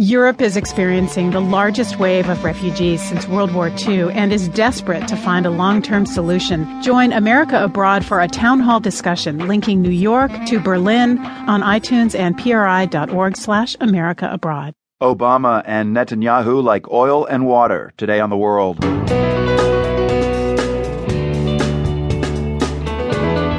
Europe is experiencing the largest wave of refugees since World War II and is desperate to find a long term solution. Join America Abroad for a town hall discussion linking New York to Berlin on iTunes and PRI.org slash America Abroad. Obama and Netanyahu like oil and water today on the world.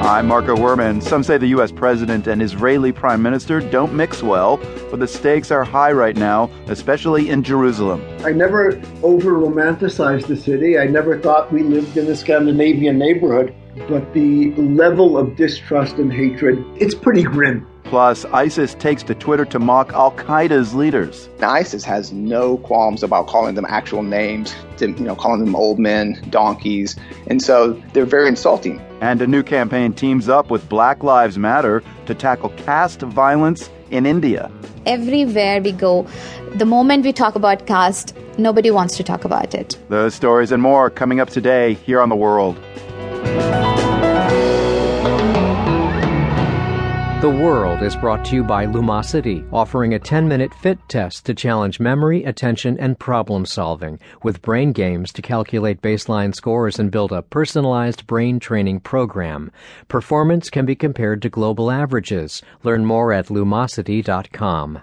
I'm Marco Werman. Some say the U.S. president and Israeli prime minister don't mix well, but the stakes are high right now, especially in Jerusalem. I never over romanticized the city. I never thought we lived in a Scandinavian neighborhood, but the level of distrust and hatred, it's pretty grim. Plus, ISIS takes to Twitter to mock Al Qaeda's leaders. ISIS has no qualms about calling them actual names, to, you know, calling them old men, donkeys, and so they're very insulting. And a new campaign teams up with Black Lives Matter to tackle caste violence in India. Everywhere we go, the moment we talk about caste, nobody wants to talk about it. Those stories and more coming up today here on The World. The World is brought to you by Lumosity, offering a 10 minute fit test to challenge memory, attention, and problem solving, with brain games to calculate baseline scores and build a personalized brain training program. Performance can be compared to global averages. Learn more at lumosity.com.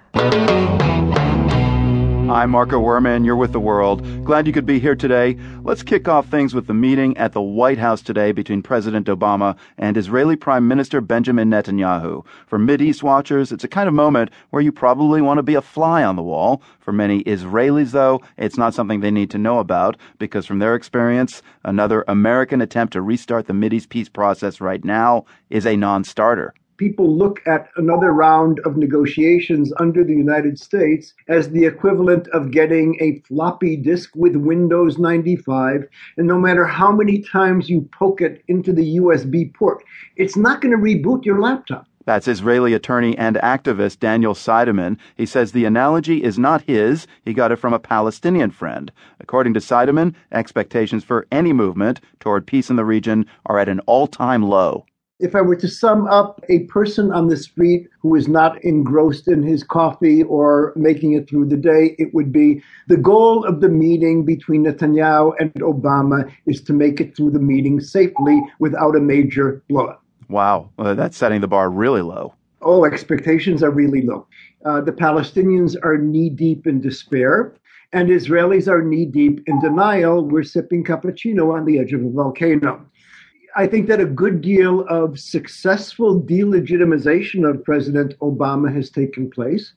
I'm Marco Werman. You're with the world. Glad you could be here today. Let's kick off things with the meeting at the White House today between President Obama and Israeli Prime Minister Benjamin Netanyahu. For East watchers, it's a kind of moment where you probably want to be a fly on the wall. For many Israelis, though, it's not something they need to know about because from their experience, another American attempt to restart the East peace process right now is a non-starter people look at another round of negotiations under the United States as the equivalent of getting a floppy disk with Windows 95. And no matter how many times you poke it into the USB port, it's not going to reboot your laptop. That's Israeli attorney and activist Daniel Seidemann. He says the analogy is not his. He got it from a Palestinian friend. According to Seidemann, expectations for any movement toward peace in the region are at an all time low. If I were to sum up a person on the street who is not engrossed in his coffee or making it through the day, it would be the goal of the meeting between Netanyahu and Obama is to make it through the meeting safely without a major blowup. Wow, well, that's setting the bar really low. Oh, expectations are really low. Uh, the Palestinians are knee deep in despair, and Israelis are knee deep in denial. We're sipping cappuccino on the edge of a volcano. I think that a good deal of successful delegitimization of President Obama has taken place.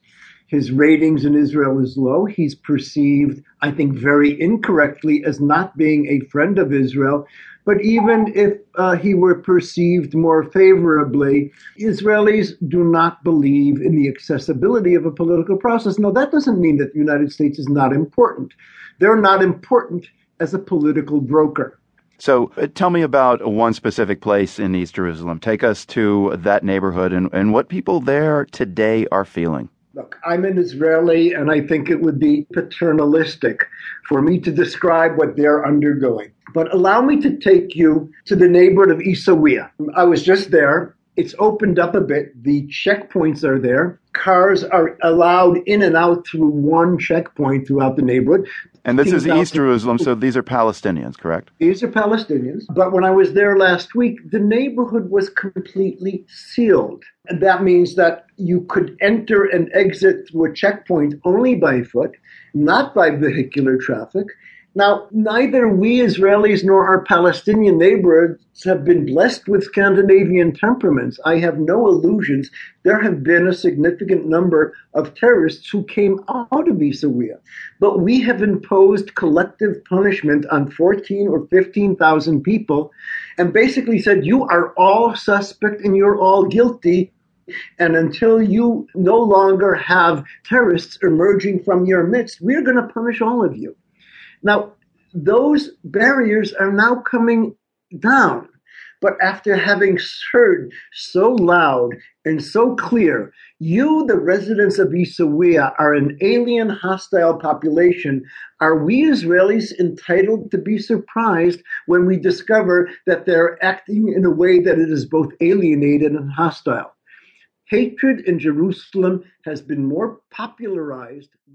His ratings in Israel is low. He's perceived, I think, very incorrectly as not being a friend of Israel. But even if uh, he were perceived more favorably, Israelis do not believe in the accessibility of a political process. Now, that doesn't mean that the United States is not important. They're not important as a political broker. So uh, tell me about one specific place in East Jerusalem. Take us to that neighborhood and, and what people there today are feeling. Look, I'm an Israeli, and I think it would be paternalistic for me to describe what they're undergoing. But allow me to take you to the neighborhood of Isawiya. I was just there. It's opened up a bit. The checkpoints are there. Cars are allowed in and out through one checkpoint throughout the neighborhood. And this is East Jerusalem, so these are Palestinians, correct? These are Palestinians. But when I was there last week, the neighborhood was completely sealed. And that means that you could enter and exit through a checkpoint only by foot, not by vehicular traffic. Now, neither we Israelis nor our Palestinian neighbors have been blessed with Scandinavian temperaments. I have no illusions. There have been a significant number of terrorists who came out of Isawiya. But we have imposed collective punishment on 14 or 15,000 people and basically said, you are all suspect and you're all guilty. And until you no longer have terrorists emerging from your midst, we're going to punish all of you. Now, those barriers are now coming down. But after having heard so loud and so clear, you, the residents of Isawiya, are an alien hostile population. Are we Israelis entitled to be surprised when we discover that they're acting in a way that it is both alienated and hostile? Hatred in Jerusalem has been more popularized